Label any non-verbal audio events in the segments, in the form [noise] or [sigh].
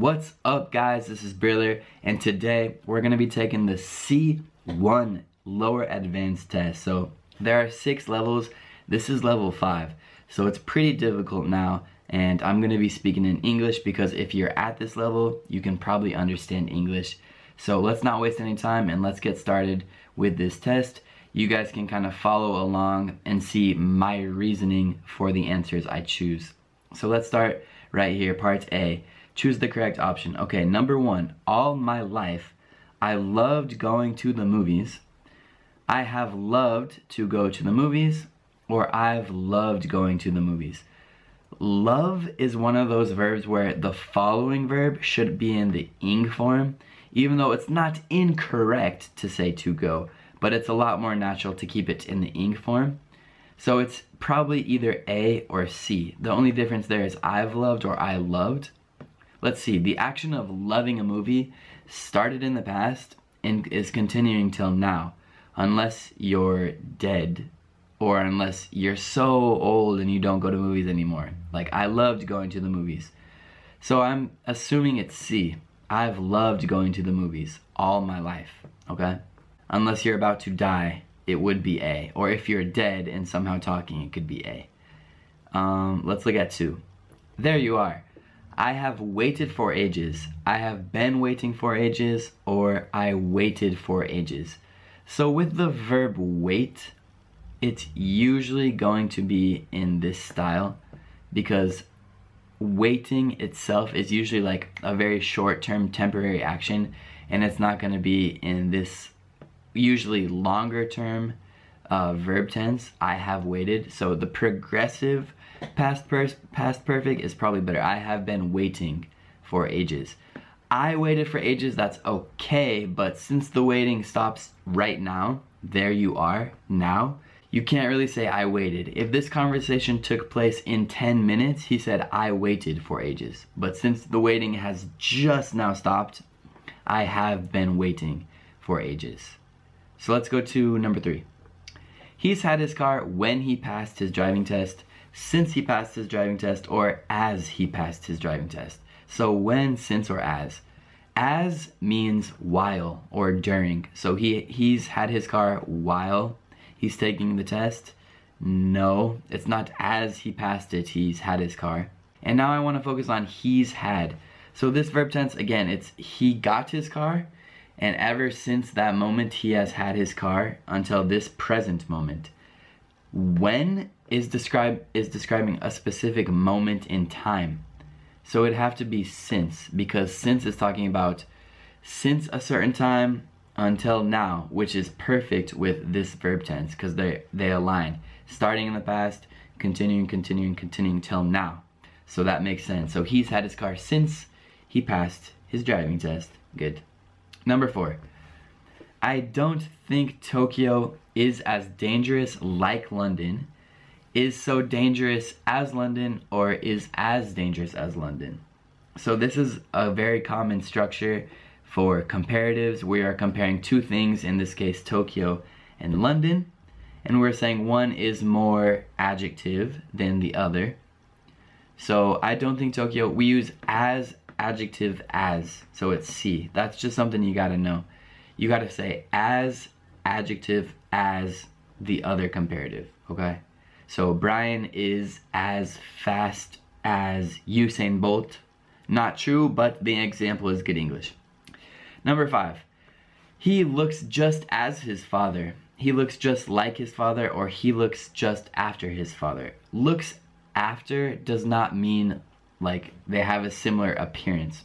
What's up guys, this is Briller, and today we're gonna be taking the C1 lower advanced test. So there are six levels, this is level five. So it's pretty difficult now, and I'm gonna be speaking in English because if you're at this level, you can probably understand English. So let's not waste any time and let's get started with this test. You guys can kind of follow along and see my reasoning for the answers I choose. So let's start right here, part A. Choose the correct option. Okay, number one, all my life, I loved going to the movies. I have loved to go to the movies, or I've loved going to the movies. Love is one of those verbs where the following verb should be in the ing form, even though it's not incorrect to say to go, but it's a lot more natural to keep it in the ing form. So it's probably either A or C. The only difference there is I've loved or I loved. Let's see, the action of loving a movie started in the past and is continuing till now, unless you're dead or unless you're so old and you don't go to movies anymore. Like I loved going to the movies. So I'm assuming it's C. I've loved going to the movies all my life, okay? Unless you're about to die it would be A. Or if you're dead and somehow talking, it could be A. Um, let's look at two. There you are. I have waited for ages. I have been waiting for ages, or I waited for ages. So with the verb wait, it's usually going to be in this style because waiting itself is usually like a very short-term temporary action and it's not going to be in this usually longer term uh, verb tense, I have waited. So the progressive past, past perfect is probably better. I have been waiting for ages. I waited for ages, that's okay, but since the waiting stops right now, there you are, now, you can't really say I waited. If this conversation took place in 10 minutes, he said I waited for ages. But since the waiting has just now stopped, I have been waiting for ages. So let's go to number three. He's had his car when he passed his driving test, since he passed his driving test, or as he passed his driving test. So when, since, or as. As means while or during. So he he's had his car while he's taking the test. No, it's not as he passed it, he's had his car. And now I want to focus on he's had. So this verb tense, again, it's he got his car and ever since that moment, he has had his car until this present moment. When is describe is describing a specific moment in time. So it'd have to be since because since is talking about since a certain time until now, which is perfect with this verb tense because they they align. Starting in the past, continuing, continuing, continuing till now. So that makes sense. So he's had his car since he passed his driving test. Good. Number four, I don't think Tokyo is as dangerous like London, is so dangerous as London, or is as dangerous as London. So this is a very common structure for comparatives. We are comparing two things, in this case Tokyo and London, and we're saying one is more adjective than the other. So I don't think Tokyo, we use as adjective as. So it's C. That's just something you gotta know. You gotta say as adjective as the other comparative, okay? So Brian is as fast as Usain Bolt. Not true, but the example is good English. Number five, he looks just as his father. He looks just like his father or he looks just after his father. Looks after does not mean like they have a similar appearance.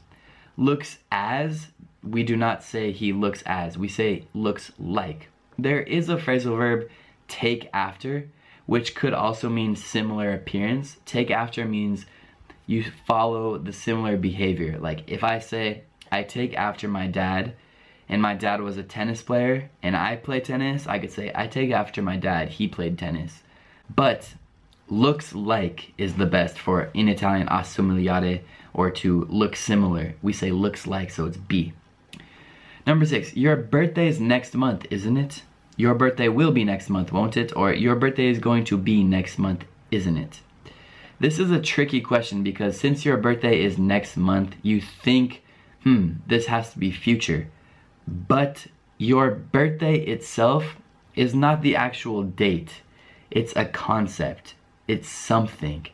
Looks as, we do not say he looks as, we say looks like. There is a phrasal verb take after, which could also mean similar appearance. Take after means you follow the similar behavior. Like if I say, I take after my dad, and my dad was a tennis player, and I play tennis, I could say, I take after my dad, he played tennis. But looks like is the best for in Italian assomigliare or to look similar. We say looks like, so it's B. Number six, your birthday is next month, isn't it? Your birthday will be next month, won't it? Or your birthday is going to be next month, isn't it? This is a tricky question because since your birthday is next month, you think, hmm, this has to be future. But your birthday itself is not the actual date. It's a concept. It's something.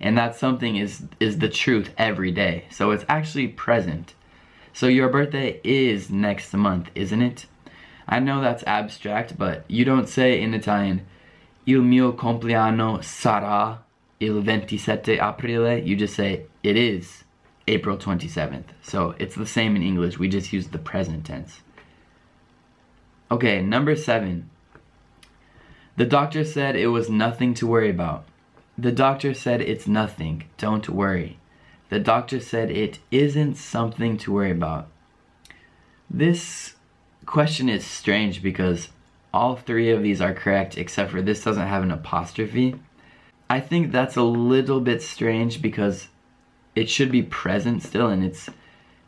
And that something is is the truth every day. So it's actually present. So your birthday is next month, isn't it? I know that's abstract, but you don't say in Italian, il mio compleanno sarà il 27 aprile. You just say, it is April 27th. So it's the same in English, we just use the present tense. Okay, number seven. The doctor said it was nothing to worry about. The doctor said it's nothing, don't worry. The doctor said it isn't something to worry about. This question is strange because all three of these are correct except for this doesn't have an apostrophe. I think that's a little bit strange because it should be present still and it's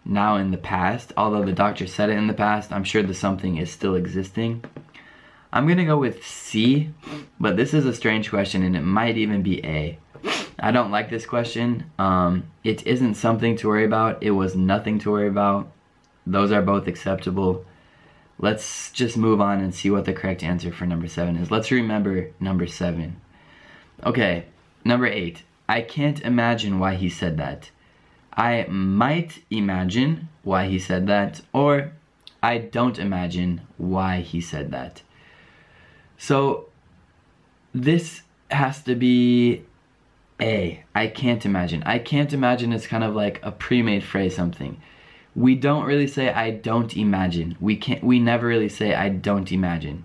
now in the past. Although the doctor said it in the past, I'm sure the something is still existing. I'm gonna go with C, but this is a strange question and it might even be A. I don't like this question. Um, it isn't something to worry about. It was nothing to worry about. Those are both acceptable. Let's just move on and see what the correct answer for number seven is. Let's remember number seven. Okay, number eight. I can't imagine why he said that. I might imagine why he said that, or I don't imagine why he said that. So this has to be A. I can't imagine. I can't imagine is kind of like a pre-made phrase something. We don't really say I don't imagine. We can't we never really say I don't imagine.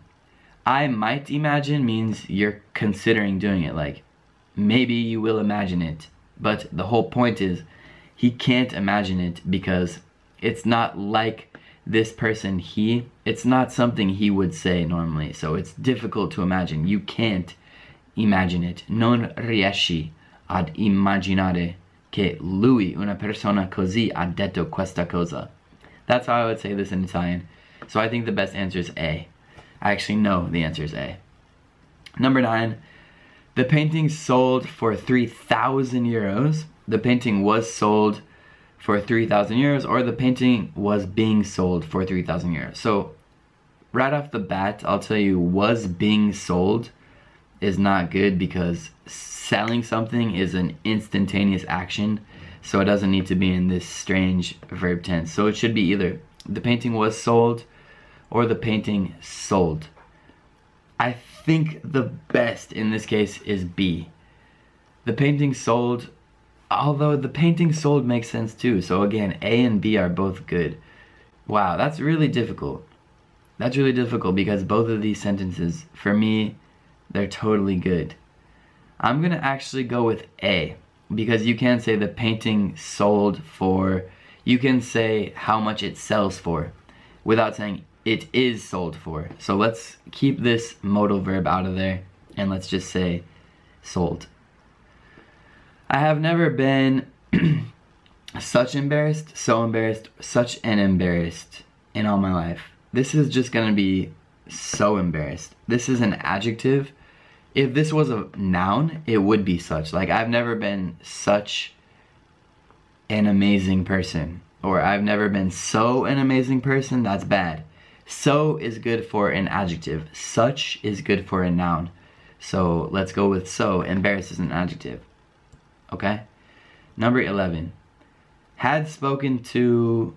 I might imagine means you're considering doing it like maybe you will imagine it. But the whole point is he can't imagine it because it's not like this person he it's not something he would say normally so it's difficult to imagine you can't imagine it non riesci ad immaginare che lui una persona così ha detto questa cosa. That's how i would say this in italian. So i think the best answer is a. I actually know the answer is a. Number nine the painting sold for 3000 euros. The painting was sold for 3,000 euros or the painting was being sold for 3,000 euros. So right off the bat, I'll tell you was being sold is not good because selling something is an instantaneous action. So it doesn't need to be in this strange verb tense. So it should be either the painting was sold or the painting sold. I think the best in this case is B. The painting sold Although the painting sold makes sense too. So again, A and B are both good. Wow, that's really difficult. That's really difficult because both of these sentences, for me, they're totally good. I'm gonna actually go with A because you can say the painting sold for, you can say how much it sells for without saying it is sold for. So let's keep this modal verb out of there and let's just say sold. I have never been [clears throat] such embarrassed, so embarrassed, such an embarrassed in all my life. This is just gonna be so embarrassed. This is an adjective. If this was a noun, it would be such. Like, I've never been such an amazing person. Or I've never been so an amazing person, that's bad. So is good for an adjective. Such is good for a noun. So let's go with so. Embarrassed is an adjective. Okay? Number 11. Had spoken to,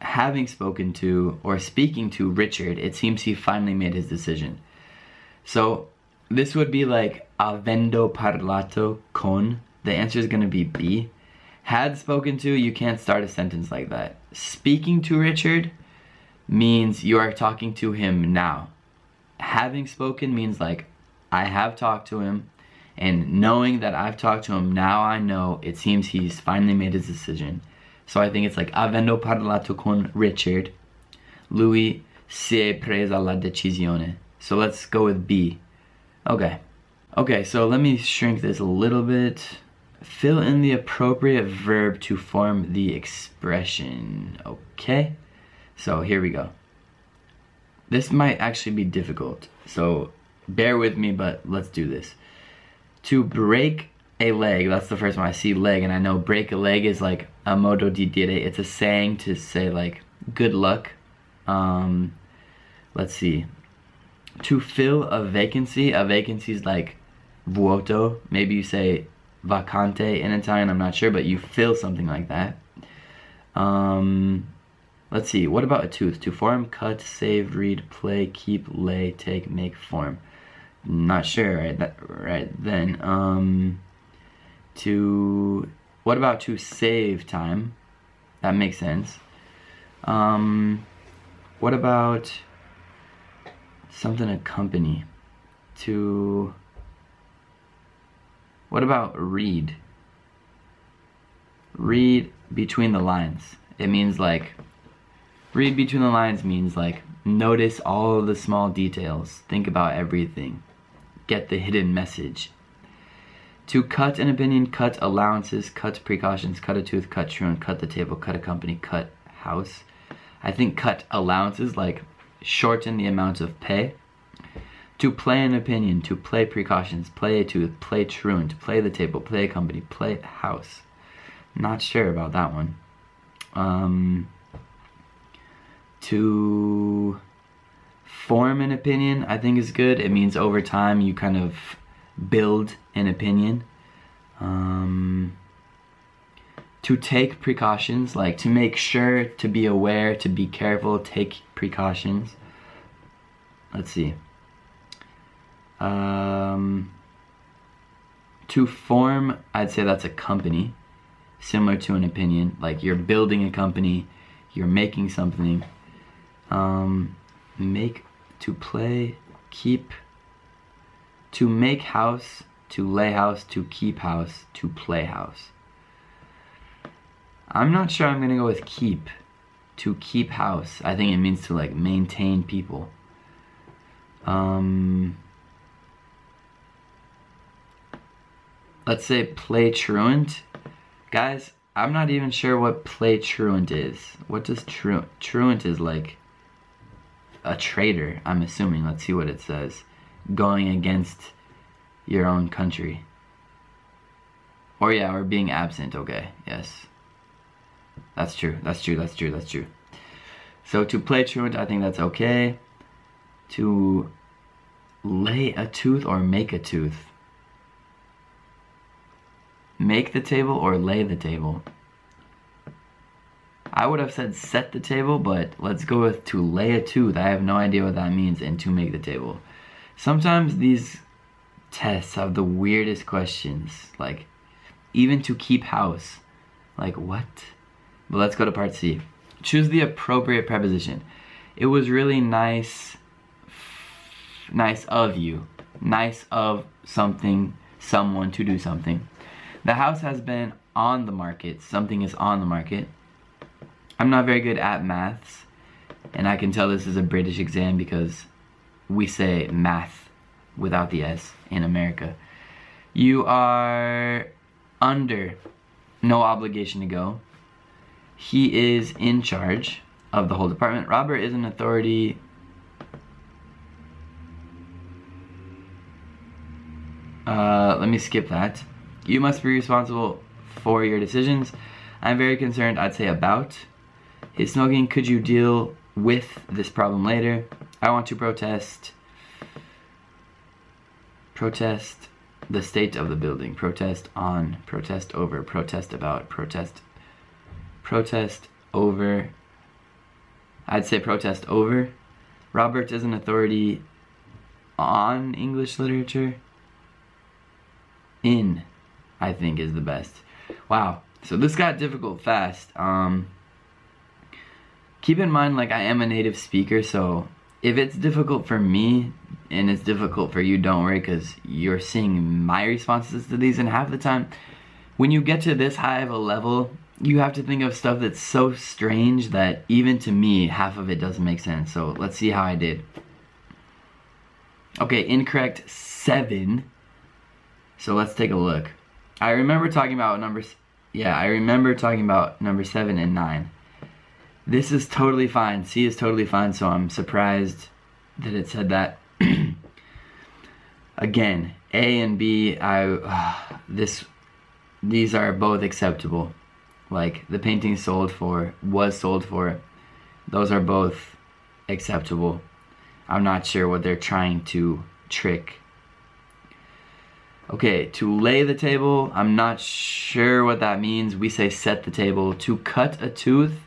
having spoken to, or speaking to Richard, it seems he finally made his decision. So this would be like avendo parlato con. The answer is going to be B. Had spoken to, you can't start a sentence like that. Speaking to Richard means you are talking to him now. Having spoken means like I have talked to him and knowing that I've talked to him, now I know it seems he's finally made his decision. So I think it's like, avendo parlato con Richard, lui si è presa la decisione. So let's go with B. Okay. Okay, so let me shrink this a little bit. Fill in the appropriate verb to form the expression. Okay? So here we go. This might actually be difficult. So bear with me, but let's do this to break a leg. That's the first one I see leg, and I know break a leg is like a modo di dire. It's a saying to say like good luck. Um, let's see. To fill a vacancy, a vacancy is like vuoto. Maybe you say vacante in Italian. I'm not sure, but you fill something like that. Um, let's see. What about a tooth? To form, cut, save, read, play, keep, lay, take, make, form. Not sure. Right. That, right then. Um to what about to save time? That makes sense. Um, what about something accompany? To what about read? Read between the lines. It means like read between the lines means like notice all the small details. Think about everything. Get the hidden message to cut an opinion, cut allowances, cut precautions, cut a tooth, cut truant, cut the table, cut a company, cut house. I think cut allowances, like shorten the amount of pay. To play an opinion, to play precautions, play a tooth, play truant, play the table, play a company, play house. Not sure about that one. Um, to form an opinion, I think is good. It means over time you kind of build an opinion. Um, to take precautions, like to make sure, to be aware, to be careful, take precautions. Let's see. Um, to form, I'd say that's a company, similar to an opinion. Like you're building a company, you're making something. Um, make, to play, keep, to make house, to lay house, to keep house, to play house. I'm not sure I'm gonna go with keep. To keep house. I think it means to like maintain people. Um, let's say play truant. Guys, I'm not even sure what play truant is. What does truant? Truant is like a traitor, I'm assuming. Let's see what it says going against your own country. Or yeah, or being absent, okay, yes. That's true, that's true, that's true, that's true. So to play truant, I think that's okay. To lay a tooth or make a tooth. Make the table or lay the table. I would have said set the table, but let's go with to lay a tooth. I have no idea what that means and to make the table. Sometimes these tests have the weirdest questions, like even to keep house. Like what? But let's go to part C. Choose the appropriate preposition. It was really nice nice of you. Nice of something, someone to do something. The house has been on the market. Something is on the market. I'm not very good at maths, and I can tell this is a British exam because we say math without the S in America. You are under no obligation to go. He is in charge of the whole department. Robert is an authority. Uh, let me skip that. You must be responsible for your decisions. I'm very concerned, I'd say about his smoking. Could you deal with this problem later? I want to protest protest the state of the building protest on protest over protest about protest protest over I'd say protest over. Robert is an authority on English literature. In I think is the best. Wow. So this got difficult fast. Um keep in mind like I am a native speaker so if it's difficult for me and it's difficult for you, don't worry because you're seeing my responses to these and half the time when you get to this high of a level, you have to think of stuff that's so strange that even to me, half of it doesn't make sense. So let's see how I did. Okay, incorrect seven. So let's take a look. I remember talking about numbers. Yeah, I remember talking about number seven and nine. This is totally fine. C is totally fine, so I'm surprised that it said that. [clears throat] Again, A and B, I, uh, [sighs] this these are both acceptable. Like the painting sold for, was sold for, those are both acceptable. I'm not sure what they're trying to trick. Okay, to lay the table, I'm not sure what that means. We say set the table. To cut a tooth,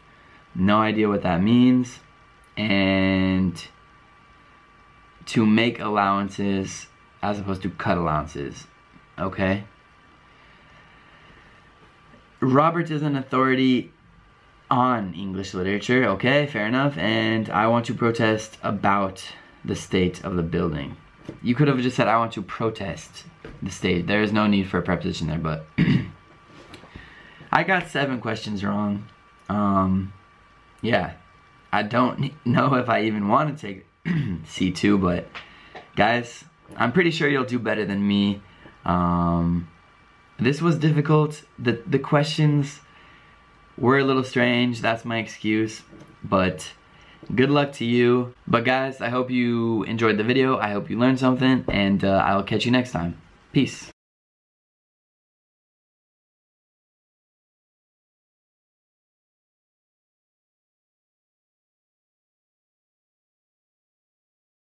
no idea what that means. And to make allowances as opposed to cut allowances. Okay? Robert is an authority on English literature, okay, fair enough, and I want to protest about the state of the building. You could have just said, I want to protest the state. There is no need for a preposition there, but [clears throat] I got seven questions wrong. Um, yeah, I don't [laughs] know if I even want to take [clears throat] C2, but guys, I'm pretty sure you'll do better than me. Um, this was difficult. The, the questions were a little strange. That's my excuse. But good luck to you. But guys, I hope you enjoyed the video. I hope you learned something. And uh, I'll catch you next time. Peace.